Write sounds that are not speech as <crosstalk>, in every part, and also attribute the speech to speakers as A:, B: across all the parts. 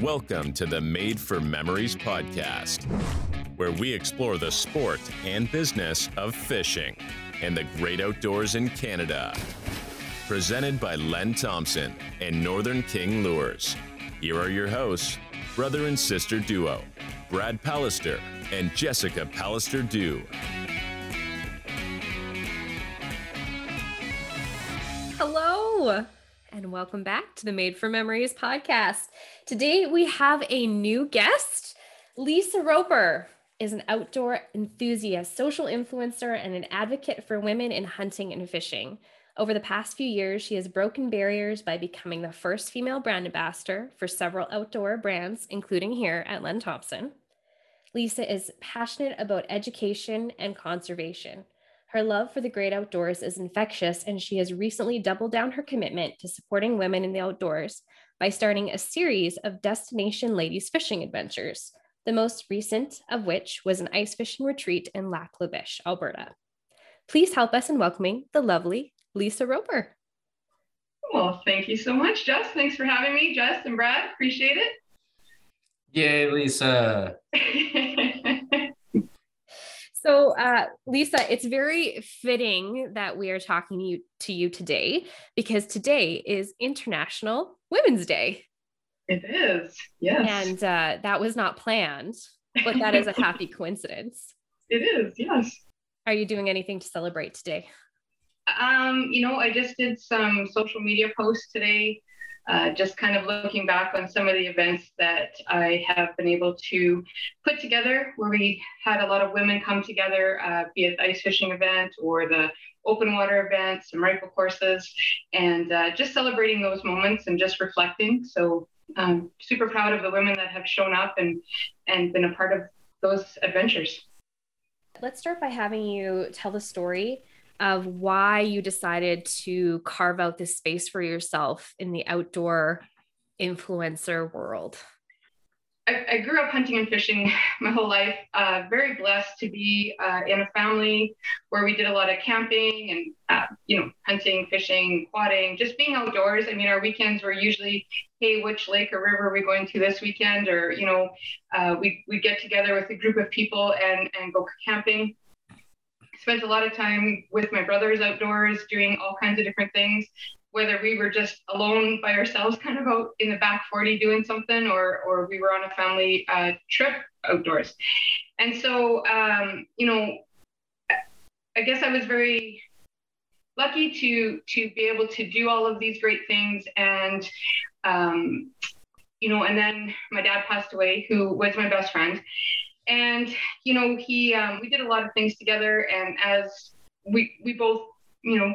A: Welcome to the Made for Memories podcast, where we explore the sport and business of fishing and the great outdoors in Canada. Presented by Len Thompson and Northern King Lures. Here are your hosts, brother and sister duo, Brad Pallister and Jessica Pallister Dew.
B: And welcome back to the Made for Memories podcast. Today we have a new guest. Lisa Roper is an outdoor enthusiast, social influencer, and an advocate for women in hunting and fishing. Over the past few years, she has broken barriers by becoming the first female brand ambassador for several outdoor brands, including here at Len Thompson. Lisa is passionate about education and conservation. Her love for the great outdoors is infectious, and she has recently doubled down her commitment to supporting women in the outdoors by starting a series of destination ladies fishing adventures, the most recent of which was an ice fishing retreat in Lac La Biche, Alberta. Please help us in welcoming the lovely Lisa Roper.
C: Well, thank you so much, Jess. Thanks for having me, Jess and Brad. Appreciate it.
D: Yay, Lisa. <laughs>
B: So, uh, Lisa, it's very fitting that we are talking to you, to you today because today is International Women's Day.
C: It is, yes.
B: And uh, that was not planned, but that is a happy <laughs> coincidence.
C: It is, yes.
B: Are you doing anything to celebrate today?
C: Um, you know, I just did some social media posts today uh, just kind of looking back on some of the events that I have been able to put together where we had a lot of women come together, uh, be it the ice fishing event or the open water event, some rifle courses, and uh, just celebrating those moments and just reflecting. So I'm super proud of the women that have shown up and, and been a part of those adventures.
B: Let's start by having you tell the story of why you decided to carve out this space for yourself in the outdoor influencer world.
C: I, I grew up hunting and fishing my whole life. Uh, very blessed to be uh, in a family where we did a lot of camping and, uh, you know, hunting, fishing, quadding, just being outdoors. I mean, our weekends were usually, hey, which lake or river are we going to this weekend? Or, you know, uh, we we get together with a group of people and and go camping spent a lot of time with my brothers outdoors doing all kinds of different things. Whether we were just alone by ourselves kind of out in the back 40 doing something or or we were on a family uh, trip outdoors. And so um, you know i guess i was very lucky to to be able to do all of these great things. And um, you know and then my dad passed away who was my best friend and you know he um, we did a lot of things together and as we we both you know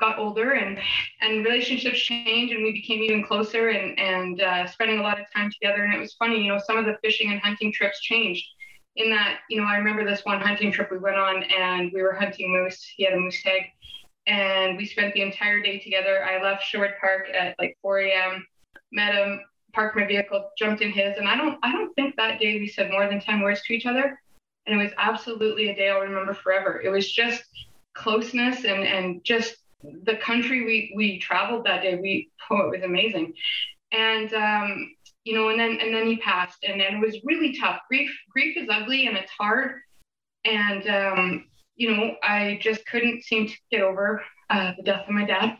C: got older and and relationships changed and we became even closer and and uh, spending a lot of time together. And it was funny you know some of the fishing and hunting trips changed in that you know i remember this one hunting trip we went on and we were hunting moose. He had a moose tag and we spent the entire day together. I left sherwood park at like 4 a.m met him parked my vehicle, jumped in his, and I don't I don't think that day we said more than 10 words to each other. And it was absolutely a day I'll remember forever. It was just closeness and and just the country we we traveled that day. We oh, it was amazing. And um, you know, and then and then he passed, and then it was really tough. Grief grief is ugly and it's hard. And um, you know, I just couldn't seem to get over uh, the death of my dad.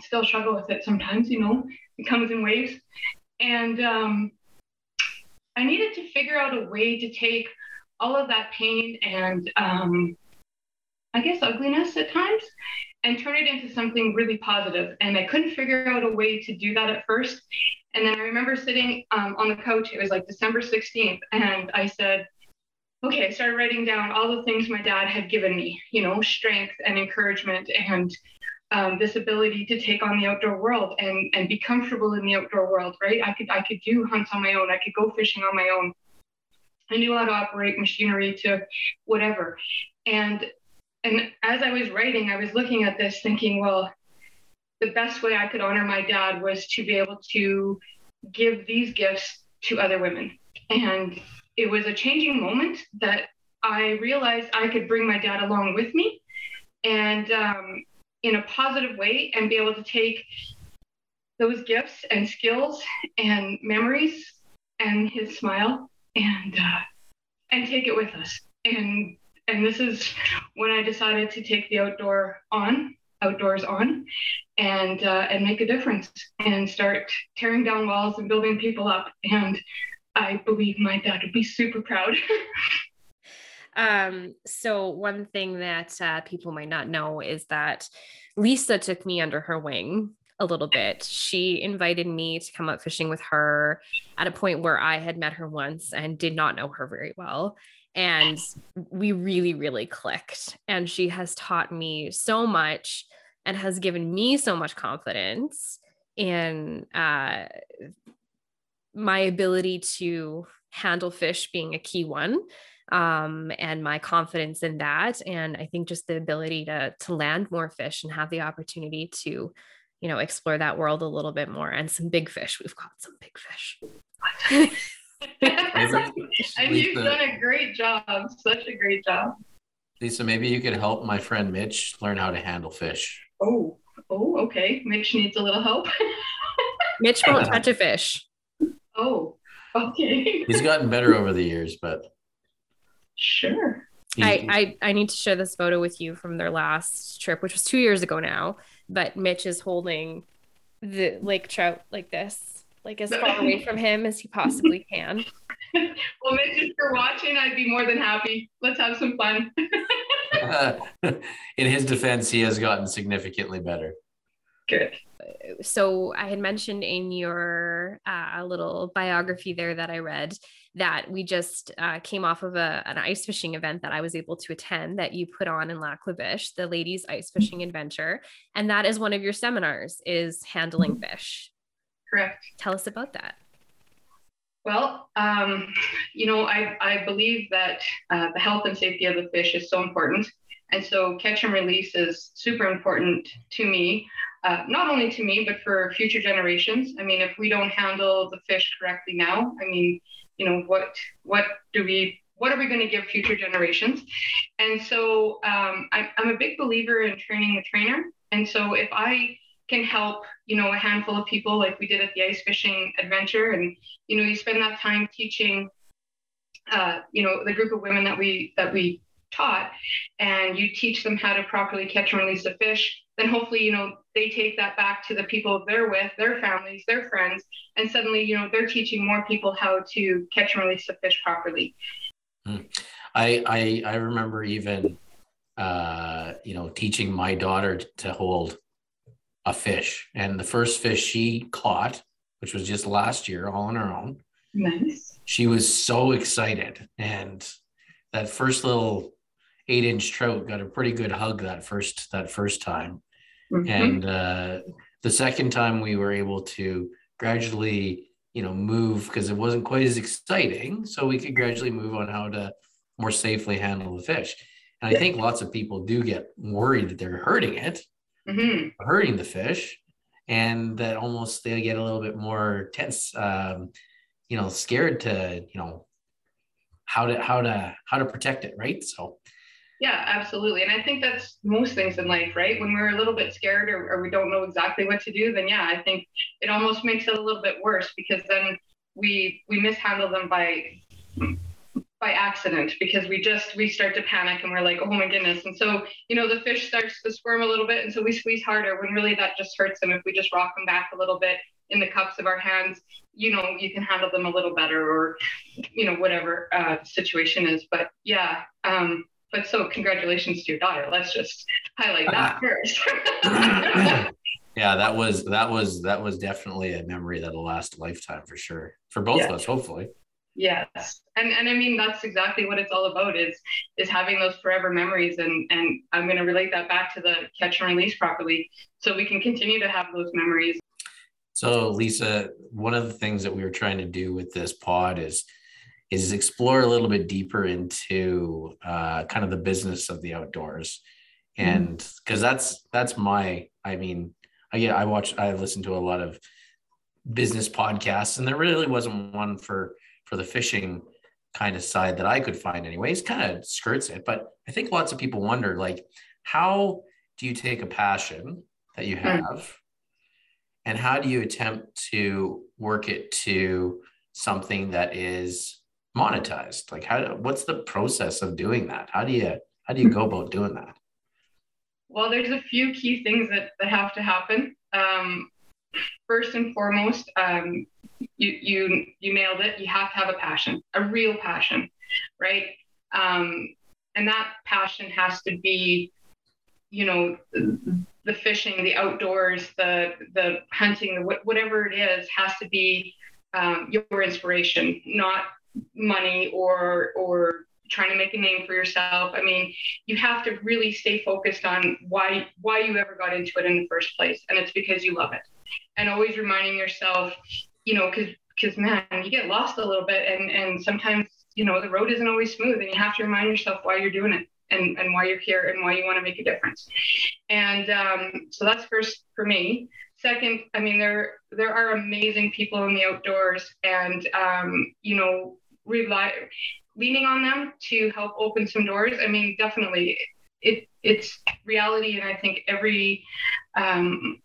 C: Still struggle with it sometimes, you know. It comes in waves. And um, I needed to figure out a way to take all of that pain and um, I guess ugliness at times and turn it into something really positive. And I couldn't figure out a way to do that at first. And then I remember sitting um, on the couch, it was like December 16th, and I said, okay, I started writing down all the things my dad had given me, you know, strength and encouragement and um, this ability to take on the outdoor world and and be comfortable in the outdoor world, right? I could I could do hunts on my own. I could go fishing on my own. I knew how to operate machinery to whatever. And and as I was writing, I was looking at this thinking, well, the best way I could honor my dad was to be able to give these gifts to other women. And it was a changing moment that I realized I could bring my dad along with me. And um, in a positive way and be able to take those gifts and skills and memories and his smile and uh, and take it with us. And and this is when I decided to take the outdoor on outdoors on and uh, and make a difference and start tearing down walls and building people up. And I believe my dad would be super proud. <laughs>
B: um, so one thing that uh, people might not know is that Lisa took me under her wing a little bit. She invited me to come out fishing with her at a point where I had met her once and did not know her very well. And we really, really clicked. And she has taught me so much and has given me so much confidence in uh, my ability to handle fish being a key one um, and my confidence in that and i think just the ability to to land more fish and have the opportunity to you know explore that world a little bit more and some big fish we've caught some big fish <laughs>
C: and you've done a great job such a great job
D: lisa maybe you could help my friend mitch learn how to handle fish
C: Oh, oh, okay. Mitch needs a little help. <laughs>
B: Mitch won't <laughs> touch a fish.
C: Oh, okay.
D: He's gotten better over the years, but
C: sure.
B: I, mm-hmm. I I need to share this photo with you from their last trip, which was two years ago now. But Mitch is holding the lake trout like this, like as far away from him as he possibly can. <laughs>
C: well, Mitch, if you're watching, I'd be more than happy. Let's have some fun. <laughs> <laughs>
D: in his defense, he has gotten significantly better.
C: Good.
B: So I had mentioned in your uh, little biography there that I read that we just uh, came off of a, an ice fishing event that I was able to attend that you put on in Lac La Biche, the ladies ice fishing adventure, and that is one of your seminars is handling fish.
C: Correct.
B: Tell us about that.
C: Well, um, you know, I, I believe that uh, the health and safety of the fish is so important. And so catch and release is super important to me, uh, not only to me, but for future generations. I mean, if we don't handle the fish correctly now, I mean, you know, what what do we what are we going to give future generations? And so um, I, I'm a big believer in training the trainer. And so if I can help you know a handful of people like we did at the ice fishing adventure and you know you spend that time teaching uh, you know the group of women that we that we taught and you teach them how to properly catch and release a fish then hopefully you know they take that back to the people they're with their families their friends and suddenly you know they're teaching more people how to catch and release a fish properly
D: hmm. I, I i remember even uh you know teaching my daughter to hold a fish. And the first fish she caught, which was just last year, all on her own.
C: Nice.
D: She was so excited. And that first little eight inch trout got a pretty good hug that first that first time. Mm-hmm. And uh, the second time we were able to gradually, you know, move because it wasn't quite as exciting. So we could gradually move on how to more safely handle the fish. And I think lots of people do get worried that they're hurting it mm-hmm. hurting the fish and that almost they get a little bit more tense um, you know scared to you know how to how to how to protect it right so
C: yeah absolutely and i think that's most things in life right? When we're a little bit scared or, or we don't know exactly what to do then yeah i think it almost makes it a little bit worse because then we we mishandle them by by accident because we just we start to panic and we're like oh my goodness and so you know the fish starts to squirm a little bit and so we squeeze harder when really that just hurts them if we just rock them back a little bit in the cups of our hands you know you can handle them a little better or you know whatever uh, situation is but yeah um but so congratulations to your daughter let's just highlight that uh-huh. first <laughs> <laughs>
D: yeah that was that was that was definitely a memory that'll last a lifetime for sure for both yeah. of us hopefully
C: Yes. And and I mean that's exactly what it's all about is is having those forever memories and and I'm going to relate that back to the catch and release properly so we can continue to have those memories.
D: So Lisa, one of the things that we were trying to do with this pod is is explore a little bit deeper into uh, kind of the business of the outdoors and because mm. that's that's my i mean i yeah i watch i listen to a lot of business podcasts and there really wasn't one for for the fishing kind of side that I could find anyways, kind of skirts it. But I think lots of people wonder like how do you take a passion that you hmm. have mm. and how do you attempt to work it to something that is monetized? Like how what's the process of doing that? How do you how do you go about doing that?
C: Well there's a few key things that, that have to happen. Um, first and foremost um, you you you nailed it. You have to have a passion a real passion right? Um, and that passion has to be you know the fishing the outdoors the the hunting whatever it is has to be um, your inspiration not money or or trying to make a name for yourself. I mean you have to really stay focused on why why you ever got into it in the first place and it's because you love it. And always reminding yourself you know because because man you get lost a little bit and and sometimes you know the road isn't always smooth and you have to remind yourself why you're doing it and, and why you're here and why you want to make a difference. And um, so that's first for me. Second i mean there there are amazing people in the outdoors and um, you know rely leaning on them to help open some doors. I mean definitely it it's reality and i think every um,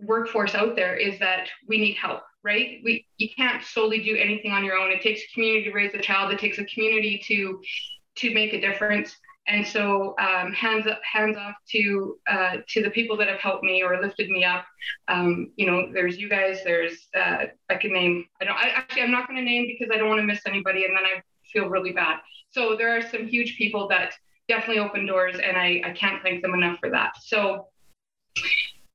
C: workforce out there is that we need help right? We you can't solely do anything on your own. It takes a community to raise a child. It takes a community to to make a difference and so um, hands up, hands off to uh, to the people that have helped me or lifted me up. Um, you know, there's you guys. There's uh, I can name. I don't. I, actually, I'm not going to name because I don't want to miss anybody, and then I feel really bad. So there are some huge people that definitely open doors, and I I can't thank them enough for that. So,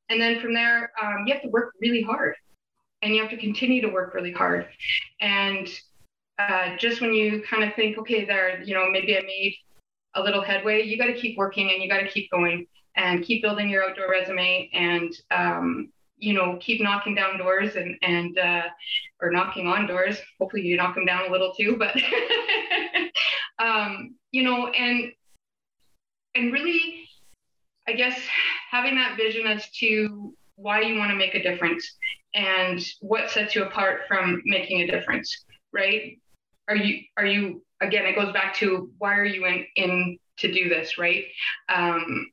C: and then from there, um, you have to work really hard, and you have to continue to work really hard, and uh, just when you kind of think, okay, there, you know, maybe I made a little headway, you got to keep working and you got to keep going and keep building your outdoor resume and um, you know keep knocking down doors and and uh, or knocking on doors. Hopefully you knock them down a little too, but <laughs> um, you know and and really, I guess having that vision as to why you want to make a difference and what sets you apart from making a difference, right? Are you are you again, it goes back to why are you in, in to do this, right? Um,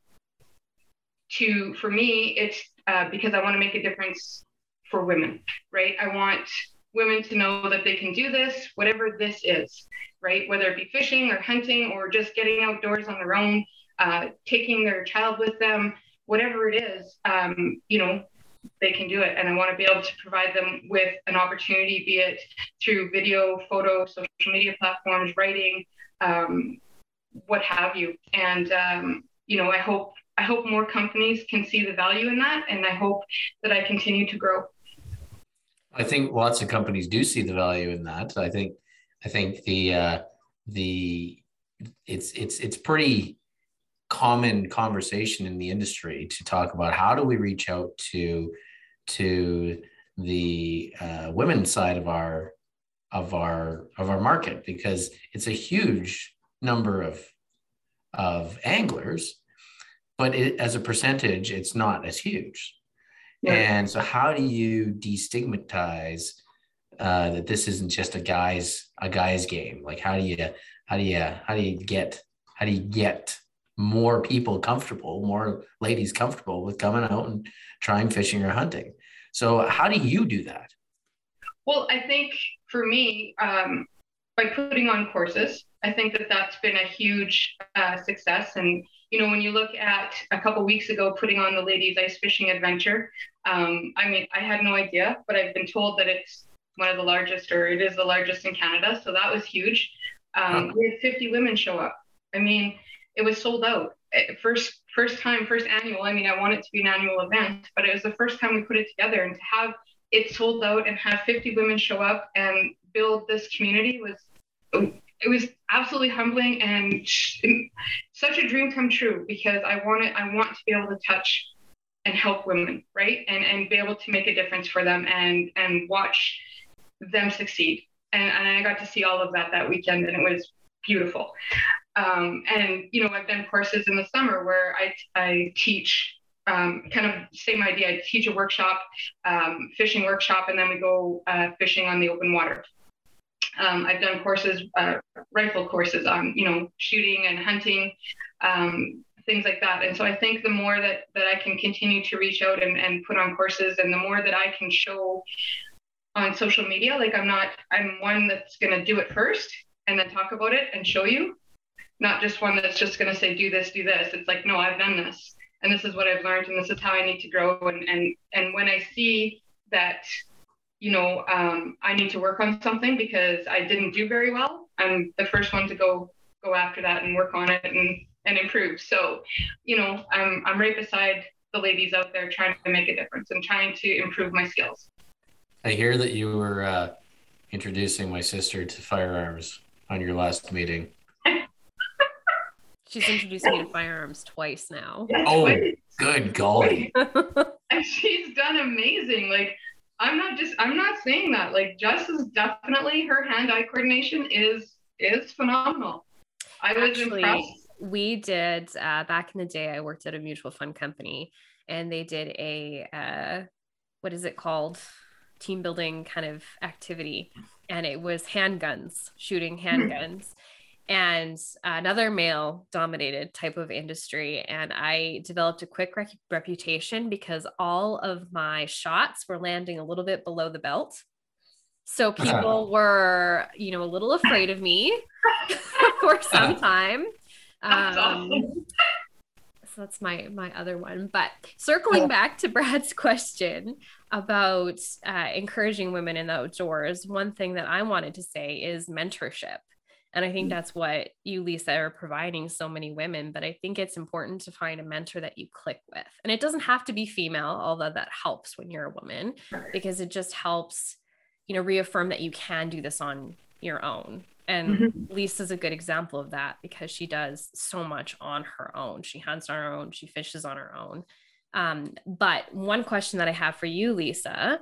C: to for me, it's uh, because I want to make a difference for women, right? I want women to know that they can do this, whatever this is, right? Whether it be fishing or hunting or just getting outdoors on their own, uh, taking their child with them, whatever it is, um, you know, they can do it. And I want to be able to provide them with an opportunity, be it through video, photo, social media platforms, writing, um, what have you. And um, you know, I hope I hope more companies can see the value in that, and I hope that I continue to grow.
D: I think lots of companies do see the value in that. I think I think the uh, the it's it's it's pretty common conversation in the industry to talk about how do we reach out to to the uh, women's side of our of our of our market because it's a huge number of of anglers but it, as a percentage it's not as huge yeah. and so how do you destigmatize uh, that this isn't just a guy's a guy's game like how do you how do you how do you get how do you get more people comfortable, more ladies comfortable with coming out and trying fishing or hunting. So, how do you do that?
C: Well, I think for me, um, by putting on courses, I think that that's been a huge uh, success. And you know, when you look at a couple weeks ago putting on the ladies ice fishing adventure, um, I mean, I had no idea, but I've been told that it's one of the largest, or it is the largest in Canada. So that was huge. Um, we had 50 women show up. I mean, it was sold out. Eh, first first time, first annual. I mean, I want it to be an annual event, but it was the first time we put it together and to have it sold out and have 50 women show up and build this community was it was absolutely humbling and such a dream come true because I want it, I want to be able to touch and help women, right? And and be able to make a difference for them and and watch them succeed. And, and I got to see all of that that weekend and it was beautiful. Um, and you know, I've done courses in the summer where I, I teach um, kind of same idea. I teach a workshop, um, fishing workshop, and then we go uh, fishing on the open water. Um, I've done courses, uh, rifle courses on, you know, shooting and hunting, um, things like that. And so I think the more that that I can continue to reach out and, and put on courses and the more that I can show on social media, like I'm not, I'm one that's gonna do it first and then talk about it and show you, not just one that's just gonna say, do this, do this. It's like, no, I've done this and this is what I've learned and this is how I need to grow. And and and when I see that, you know, um, I need to work on something because I didn't do very well, I'm the first one to go go after that and work on it and and improve. So, you know, I'm I'm right beside the ladies out there trying to make a difference and trying to improve my skills.
D: I hear that you were uh, introducing my sister to firearms on your last meeting.
B: She's introduced me to firearms twice now.
D: Oh, good golly. <laughs>
C: and she's done amazing. Like, I'm not just, I'm not saying that. Like, Jess is definitely, her hand-eye coordination is, is phenomenal. I was
B: Actually,
C: impressed.
B: we did uh, back in the day. I worked at a mutual fund company, and they did a uh, what is it called? Team building kind of activity, and it was handguns, shooting handguns. And another male dominated type of industry. And I developed a quick rec- reputation because all of my shots were landing a little bit below the belt. So <laughs> people were, you know, a little afraid of me <laughs> for some time. Um,
C: awesome.
B: so that's my my other one. But circling back to Brad's <laughs> question about uh, encouraging women in the outdoors, one thing that I wanted to say is mentorship. And I think that's what you, Lisa, are providing so many women. But I think it's important to find a mentor that you click with. And it doesn't have to be female, although that helps when you're a woman, because it just helps, you know, reaffirm that you can do this on your own. And Lisa's a good example of that because she does so much on her own. She hunts on her own, she fishes on her own. Um, but one question that I have for you, Lisa,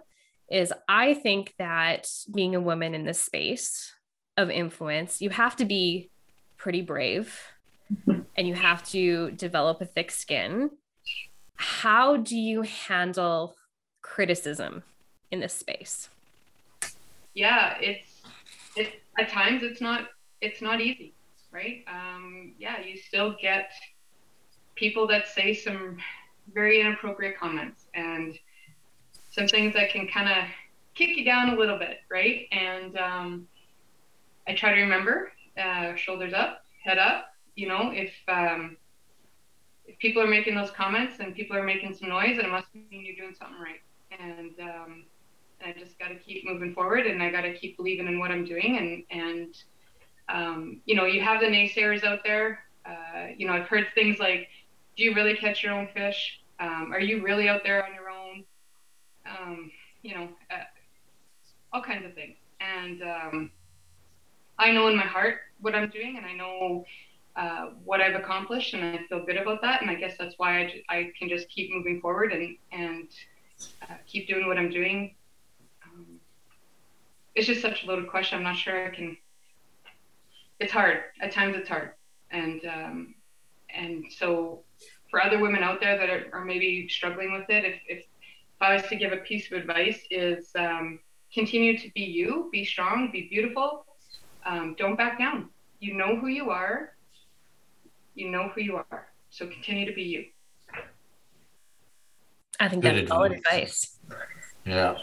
B: is I think that being a woman in this space of influence, you have to be pretty brave <laughs> and you have to develop a thick skin. How do you handle criticism in this space?
C: yeah, it's it at times it's not it's not easy, right? Um, yeah, you still get people that say some very inappropriate comments and some things that can kind of kick you down a little bit, right? And um, I try to remember uh, shoulders up, head up. You know, if um, if people are making those comments and people are making some noise, it must mean you're doing something right. And um, I just got to keep moving forward, and I got to keep believing in what I'm doing. And and um, you know, you have the naysayers out there. Uh, you know, I've heard things like, "Do you really catch your own fish? Um, are you really out there on your own?" Um, you know, uh, all kinds of things. And um, I know in my heart what I'm doing, and I know uh, what I've accomplished, and I feel good about that. And I guess that's why I, I can just keep moving forward and and uh, keep doing what I'm doing. Um, it's just such a loaded question. I'm not sure I can. It's hard at times. It's hard, and um, and so for other women out there that are, are maybe struggling with it, if, if if I was to give a piece of advice, is um, continue to be you, be strong, be beautiful. Um, don't back down. You know who you are. You know who you are. So continue to be you.
B: I think
D: Good
B: that's solid
D: advice.
B: advice.
D: Yeah.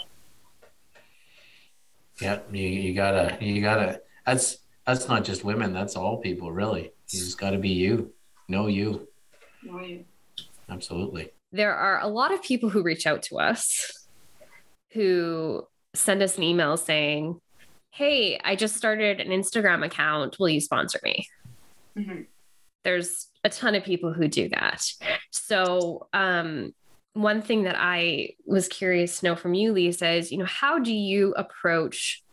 D: Yeah, you, you gotta you gotta that's that's not just women, that's all people really. You just gotta be you. Know you.
C: Know you.
D: Absolutely.
B: there are a lot of people who reach out to us who send us an email saying, Hey, I just started an Instagram account. Will you sponsor me?
C: Mhm.
B: There's a ton of people who do that. So, um, one thing that I was curious to know from you, Lisa, is you know, how do you approach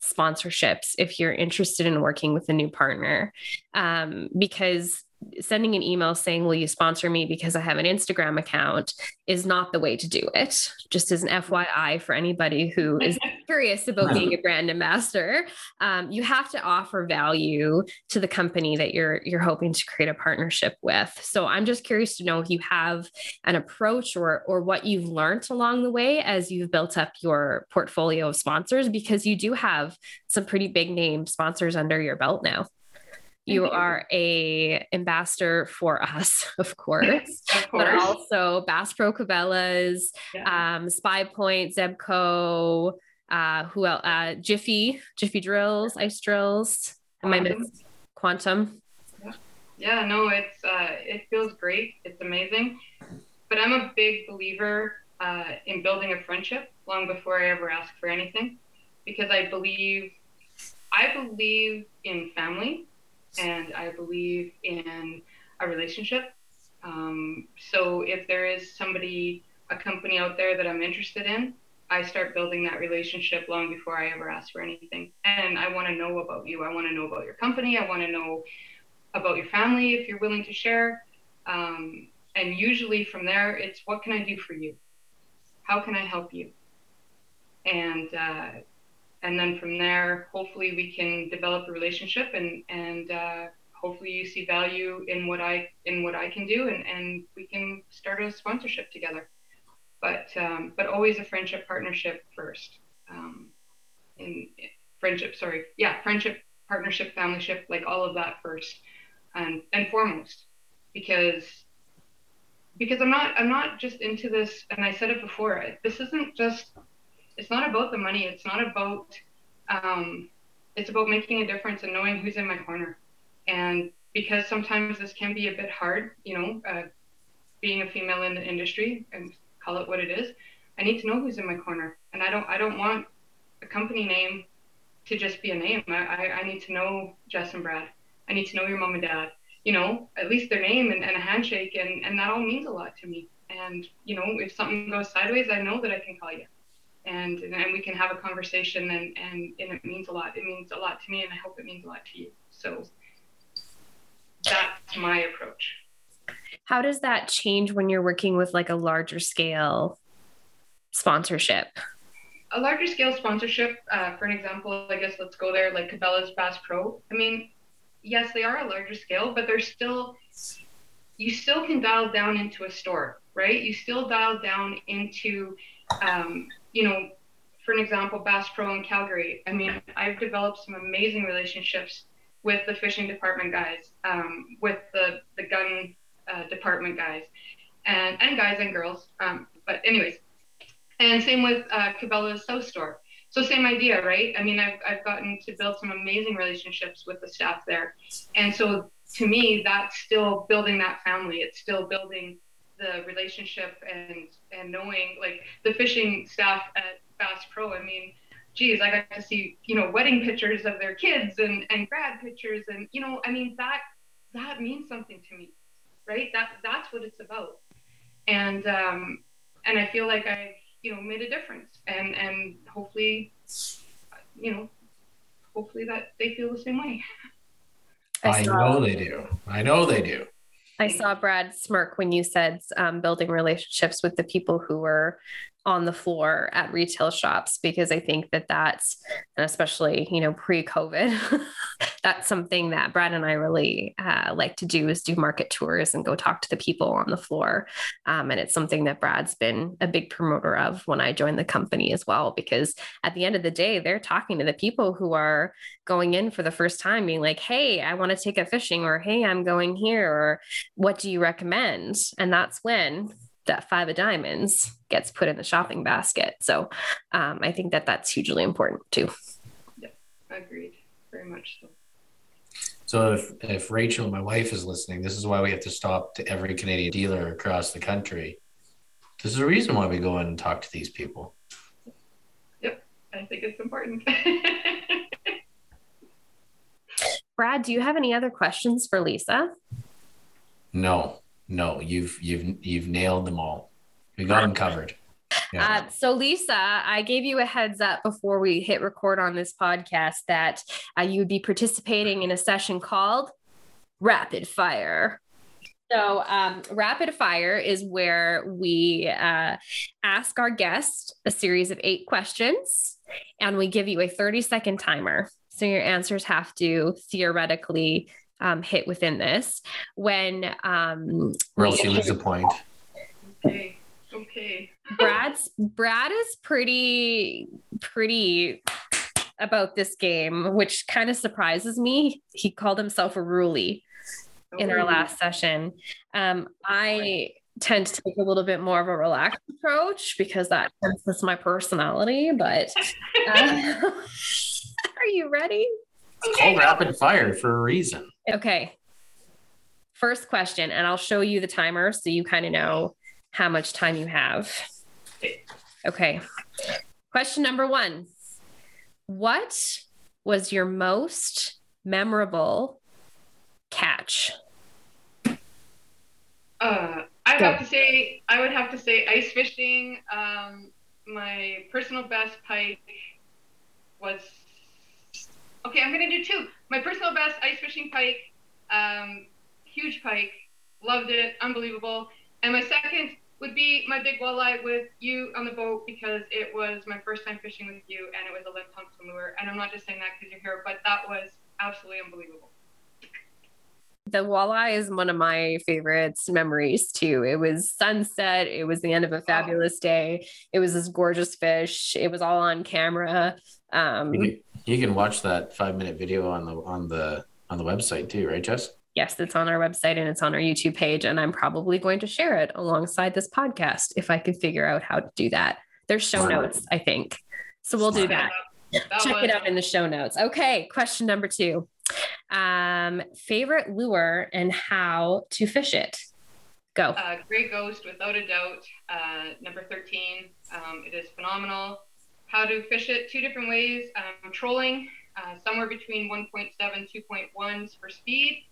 B: sponsorships if you're interested in working with a new partner? Um, because sending an email saying, Will you sponsor me because I have an Instagram account is not the way to do it. Just as an FYI for anybody who is <laughs> curious about being a brand ambassador, um, you have to offer value to the company that you're you're hoping to create a partnership with. So I'm just curious to know if you have an approach or or what you've learned along the way as you've built up your portfolio of sponsors, because you do have some pretty big name sponsors under your belt now You are a ambassador for <laughs> us, of course, <laughs>
C: Of
B: but also Bass Pro Cabela's,
C: Yeah.
B: um, Spy Point, Zebco, uh, who else? Uh, Jiffy, Jiffy Drills, Ice Drills. Am I
C: Quantum.
B: miss Quantum?
C: Yeah, no, it's uh, it feels great. It's amazing. But I'm a big believer uh, in building a friendship long before I ever ask for anything, because I believe I believe in family, and I believe in a relationship. Um, so if there is somebody, a company out there that I'm interested in, I start building that relationship long before I ever ask for anything. And I want to know about you. I want to know about your company. I want to know about your family if you're willing to share. Um, and usually from there, it's what can I do for you? How can I help you? And uh, and then from there, hopefully we can develop a relationship and and uh, hopefully you see value in what I in what I can do and, and we can start a sponsorship together. But um, but always a friendship partnership first. Um, in friendship, sorry, yeah, friendship, partnership, familyship, like all of that first and and foremost because because I'm not I'm not just into this and I said it before this isn't just it's not about the money. It's not about um, it's about making a difference and knowing who's in my corner. And because sometimes this can be a bit hard you know uh, being a female in the industry and call it what it is I need to know who's in my corner. And I don't I don't want a company name to just be a name. I, I, I need to know Jess and Brad. I need to know your mom and dad, you know, at least their name and, and a handshake. And, and that all means a lot to me. And, you know, if something goes sideways, I know that I can call you and, and, we can have a conversation and, and, and it means a lot. It means a lot to me and I hope it means a lot to you. So that's my approach.
B: How does that change when you're working with like a larger scale sponsorship?
C: A larger scale sponsorship, uh, for an example, I guess let's go there, like Cabela's Bass Pro. I mean, yes, they are a larger scale, but they're still, you still can dial down into a store, right? You still dial down into, um, you know, for an example, Bass Pro in Calgary. I mean, I've developed some amazing relationships with the fishing department guys, um, with the, the gun uh, department guys, and, and guys and girls. Um, but, anyways, and same with uh, Cabela's South Store. So same idea, right? I mean, I've, I've gotten to build some amazing relationships with the staff there. And so to me, that's still building that family. It's still building the relationship and, and knowing like the fishing staff at Bass Pro. I mean, geez, I got to see, you know, wedding pictures of their kids and, and grad pictures. And, you know, I mean, that, that means something to me, right? That, that's what it's about. And, um, and I feel like I've, you know made a difference and and hopefully you know hopefully that they feel the same way
D: I know they do. I know they do.
B: I saw Brad smirk when you said um, building relationships with the people who were on the floor at retail shops because I think that that's and especially you know pre-COVID <laughs> that's something that Brad and I really uh, like to do is do market tours and go talk to the people on the floor. Um, and it's something that Brad's been a big promoter of when I joined the company as well because at the end of the day they're talking to the people who are going in for the first time being like hey I want to take a fishing or hey I'm going here or what do you recommend? And that's when that five of diamonds gets put in the shopping basket. So um, I think that that's hugely important too.
C: agreed very much so
D: So if, if Rachel, my wife, is listening, this is why we have to stop to every Canadian dealer across the country. This is a reason why we go in and talk to these people.
C: Yep, I think it's important <laughs>
B: Brad, do you have any other questions for Lisa?
D: No, no, you've you've you've nailed them all. We got them covered. Yeah.
B: Uh, so, Lisa, I gave you a heads up before we hit record on this podcast that uh, you would be participating in a session called Rapid Fire. So, um, rapid fire is where we uh, ask our guest a series of eight questions and we give you a 30 second timer. So, your answers have to theoretically um, hit within this. When um,
D: or
B: we
D: else you lose a point.
C: okay okay
B: Brad's Brad is pretty pretty about this game, which kind of surprises me. He called himself a ruly in our last session. Um, I tend to take a little bit more of a relaxed approach because that that's my personality. But uh, <laughs> are you ready?
D: It's
C: Okay,
D: called rapid fire for a reason.
B: Okay. First question, and I'll show you the timer so you kind of know how much time you have. Okay. Question number one What was your most memorable catch?
C: Uh, I
B: Go.
C: have to say, I would have to say ice fishing. Um, my personal best pike was okay. I'm gonna do two. My personal best ice fishing pike, um, huge pike, loved it, unbelievable. And my second would be my big walleye with you on the boat because it was my first time fishing with you, and it was a Len Thompson lure. And I'm not just saying that because you're here, but that was absolutely unbelievable.
B: The walleye is one of my favorites memories too. It was sunset. It was the end of a fabulous day. It was this gorgeous fish. It was all on camera. Um,
D: You can, watch that five minute video on the on the on the website too, right, Jess?
B: yes, it's on our website and it's on our YouTube page. And I'm probably going to share it alongside this podcast if I can figure out how to do that. There's show
D: Smart.
B: notes, I think. So we'll do that.
C: That
B: Check
C: was-
B: it out in the show notes. Okay, question number two. Um, favorite lure and how to fish it. Go.
C: Uh, Grey Ghost, without a doubt, uh, number 13. Um, it is phenomenal. How to fish it two different ways um, trolling, uh, somewhere between 1.7, 2.1s for speed,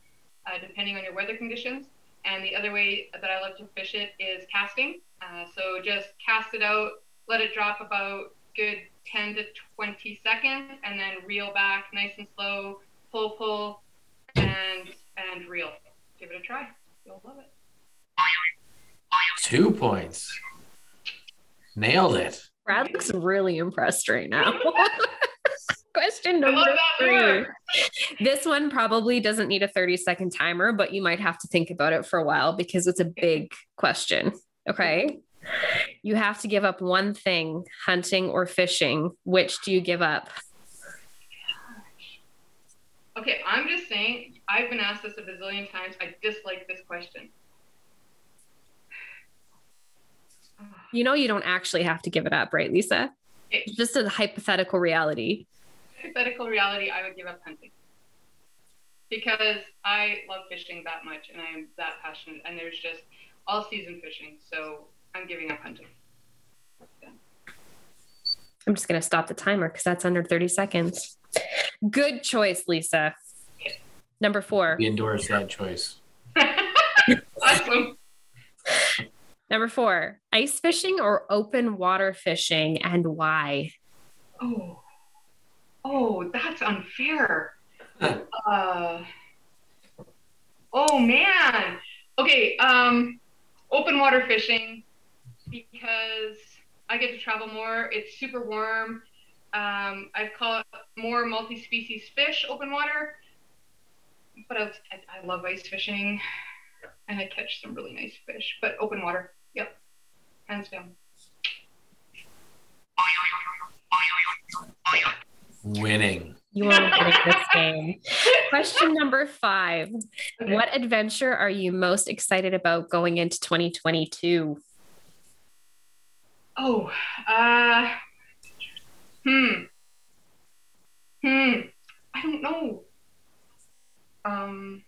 C: uh, depending on your weather conditions. And the other way that I love to fish it is casting. Uh, so just cast it out, let it drop about good 10 to 20 seconds, and then reel back nice and slow, pull, pull, and and reel. Give it a try. You'll love it.
D: Two points. Nailed it.
B: Brad looks really impressed right now. <laughs> Question number three. This one probably doesn't need a 30 second timer, but you might have to think about it for a while because it's a big question. Okay. You have to give up one thing hunting or fishing. Which do you give up?
C: Okay, I'm just saying, I've been asked this a bazillion times. I dislike this question.
B: You know, you don't actually have to give it up, right, Lisa?
C: Okay.
B: It's just a hypothetical reality.
C: Hypothetical reality, I would give up hunting. Because I love fishing that much and I am that passionate, and there's just all season fishing, so I'm giving up hunting.
B: I'm just going to stop the timer because that's under 30 seconds. Good choice, Lisa. Number four.
D: We endorse that choice. <laughs>
C: awesome.
B: Number four, ice fishing or open water fishing and why?
C: Oh, oh, that's unfair. uh, oh man. Okay. Um, open water fishing because I get to travel more. It's super warm. Um, I've caught more multi-species fish open water, but I, I, I love ice fishing, and I catch some really nice fish. But open water, yep, hands down.
D: Winning.
B: You won't get this game. Question number five
C: Okay.
B: What adventure are you most excited about going into 2022?
C: Oh, uh, hmm, hmm. I don't know. Um,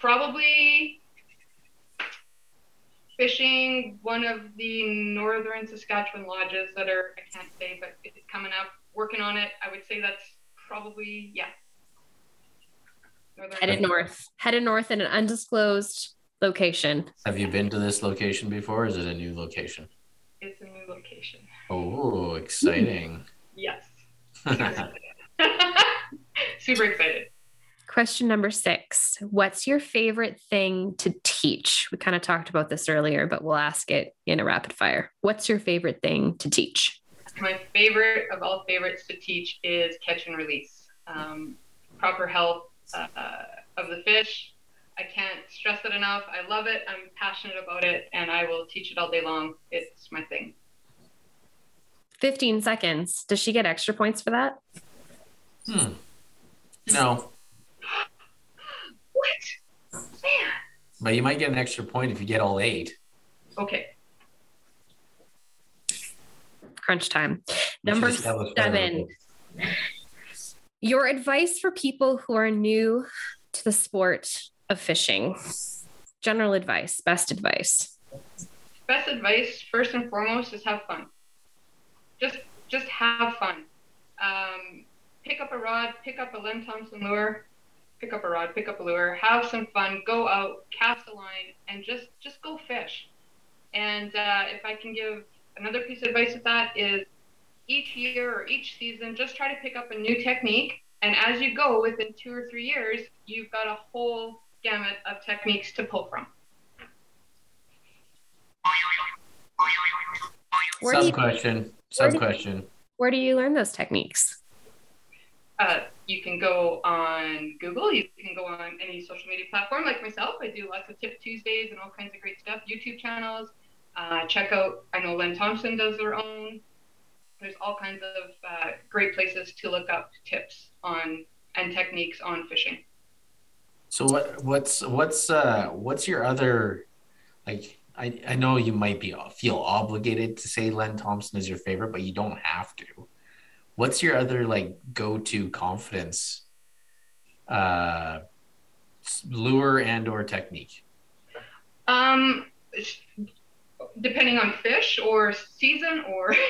C: probably fishing one of the northern Saskatchewan lodges that are I can't say, but it's coming up. Working on it. I would say that's probably yeah. Northern
B: Headed north. Headed north in an undisclosed location.
D: Have you been to this location before? Is it a new location?
C: It's a new location.
D: Oh, exciting.
C: Yes. <laughs> Super excited.
B: Question number six What's your favorite thing to teach? We kind of talked about this earlier, but we'll ask it in a rapid fire. What's your favorite thing to teach?
C: My favorite of all favorites to teach is catch and release. Um, proper health uh, of the fish. I can't stress it enough. I love it. I'm passionate about it, and I will teach it all day long. It's my thing.
B: 15 seconds. Does she get extra points for that?
D: Hmm. No,
C: What? Man.
D: but you might get an extra point if you get all eight.
C: Okay.
B: Crunch time. Number seven. Your advice for people who are new to the sport of fishing. General advice, best advice.
C: Best advice, first and foremost, is have fun. Just just have fun. Um, pick up a rod, pick up a Len Thompson lure, pick up a rod, pick up a lure, have some fun, go out, cast a line, and just just go fish. And uh, if I can give another piece of advice with that is each year or each season, just try to pick up a new technique. And as you go, within two or three years, you've got a whole gamut of techniques to pull from.
B: Where do
D: Sub question.
B: where
D: Sub
B: do-
D: question.
B: where do you learn those techniques?
C: uh, you can go on Google. You can go on any social media platform like myself. I do lots of Tip Tuesdays and all kinds of great stuff. YouTube channels. Uh, check out. I know Len Thompson does their own. There's all kinds of uh, great places to look up tips on and techniques on fishing.
D: So what what's what's uh what's your other like I, I know you might be feel obligated to say Len Thompson is your favorite, but you don't have to. What's your other like go-to confidence uh lure and or technique?
C: Um, depending on fish or season or. <laughs>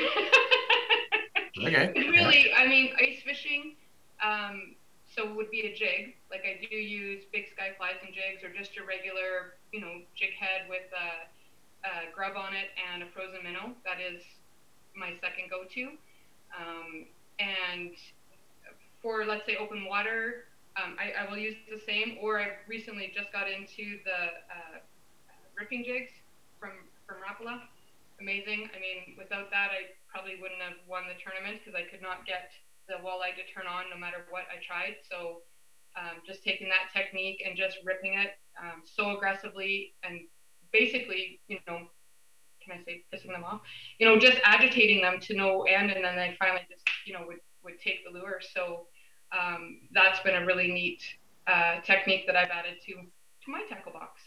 D: Okay.
C: really, I mean, ice fishing, um, so would be a jig. Like I do use big sky flies and jigs, or just your regular, you know, jig head with a, a grub on it and a frozen minnow. That is my second go-to. Um, and for let's say open water, um, I, I will use the same. Or I recently just got into the uh, ripping jigs from from Rapala. Amazing. I mean, without that, I probably wouldn't have won the tournament because I could not get the walleye to turn on no matter what I tried. So um, just taking that technique and just ripping it um, so aggressively and basically, you know, can I say pissing them off? You know, just agitating them to no end, and then they finally just, you know, would would take the lure. So um, that's been a really neat uh, technique that I've added to to my tackle box.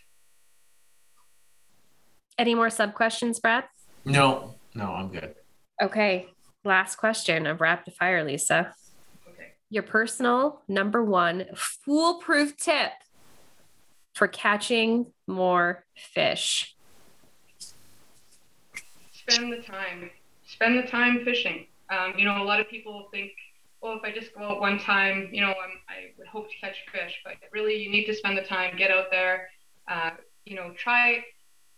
B: Any more sub questions, Brad?
D: No, no, I'm good.
B: Okay. Last question of rapid fire, Lisa.
C: Okay.
B: Your personal number one foolproof tip for catching more fish.
C: Spend the time spend the time fishing. Um, you know a lot of people think well if i just go out one time you know I'm, i would hope to catch fish but really you need to spend the time get out there uh, you know try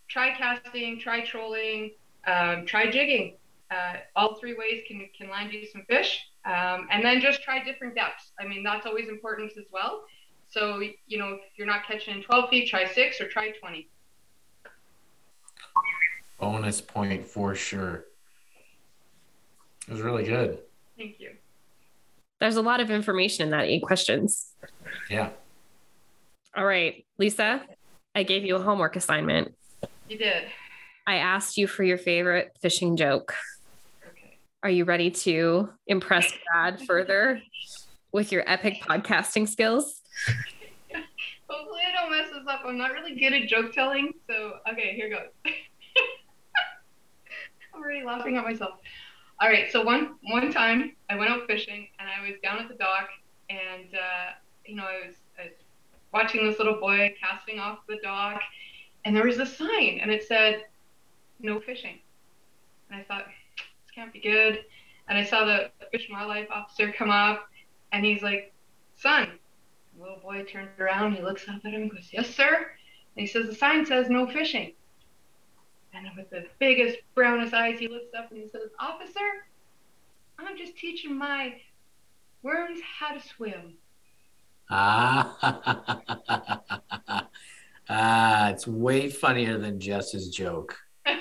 C: try casting try trolling um, try jigging. Uh, all three ways can can land you some fish um, and then just try different depths. I mean that's always important as well. So you know if you're not catching in 12 feet try six or try 20
D: Bonus point for sure. It was really good.
C: thank you
B: There's a lot of information in that eight questions.
D: Yeah.
B: All right, Lisa, I gave you a homework assignment.
C: you did
B: I asked you for your favorite fishing joke.
C: okay
B: Are you ready to impress Brad <laughs> further with your epic podcasting skills? <laughs>
C: Hopefully I don't mess this up. I'm not really good at joke telling, so okay, here goes. <laughs> Already laughing at myself. All right, so one one time I went out fishing and I was down at the dock and uh, you know I was, I was watching this little boy casting off the dock and there was a sign and it said no fishing. And I thought this can't be good. And I saw the fish and wildlife officer come up and he's like, son, the little boy turns around, he looks up at him and goes, Yes, sir. And he says, The sign says no fishing. And with the biggest, brownest eyes, he looks up and he says, Officer, I'm just teaching my worms how to swim.
D: Ah, <laughs> ah, it's way funnier than Jess's joke. <laughs>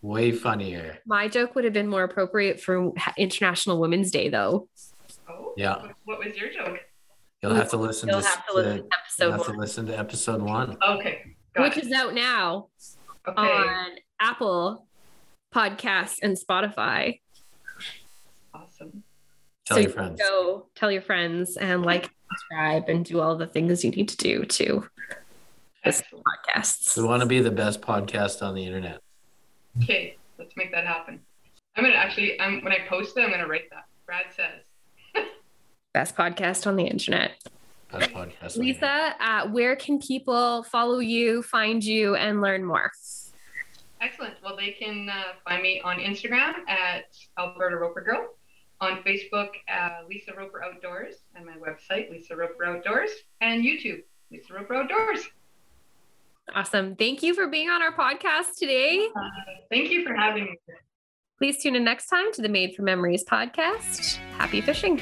D: Way funnier.
B: My joke would have been more appropriate for International Women's Day, though.
C: oh,
D: Yeah.
C: What, what was your joke?
D: You'll have to listen
B: You'll
D: to,
B: have to listen to
D: you'll
B: episode
D: have to
B: one,
D: listen to episode one.
C: Okay. Got
B: which
C: it.
B: is out now
C: okay.
B: on Apple, Podcasts and Spotify.
C: Awesome.
D: Tell
B: so
D: your
B: you
D: friends.
B: Go tell your friends and like, subscribe, and do all the things you need to do to this
C: Excellent.
B: podcasts.
D: We want to be the best podcast on the internet.
C: Okay, let's make that happen. I'm gonna actually, I'm when I post it, I'm gonna write that. Brad says. <laughs>
B: Best podcast on the internet.
D: Best podcast. on the.
B: Lisa, uh, where can people follow you, find you, and learn more?
C: Excellent. Well, they can uh, find me on Instagram at Alberta Roper Girl, on Facebook, uh, Lisa Roper Outdoors, and my website, Lisa Roper Outdoors, and YouTube, Lisa Roper Outdoors.
B: Awesome. Thank you for being on our podcast today.
C: Uh, thank you for having me.
B: Please tune in next time to the Made for Memories podcast. Happy fishing.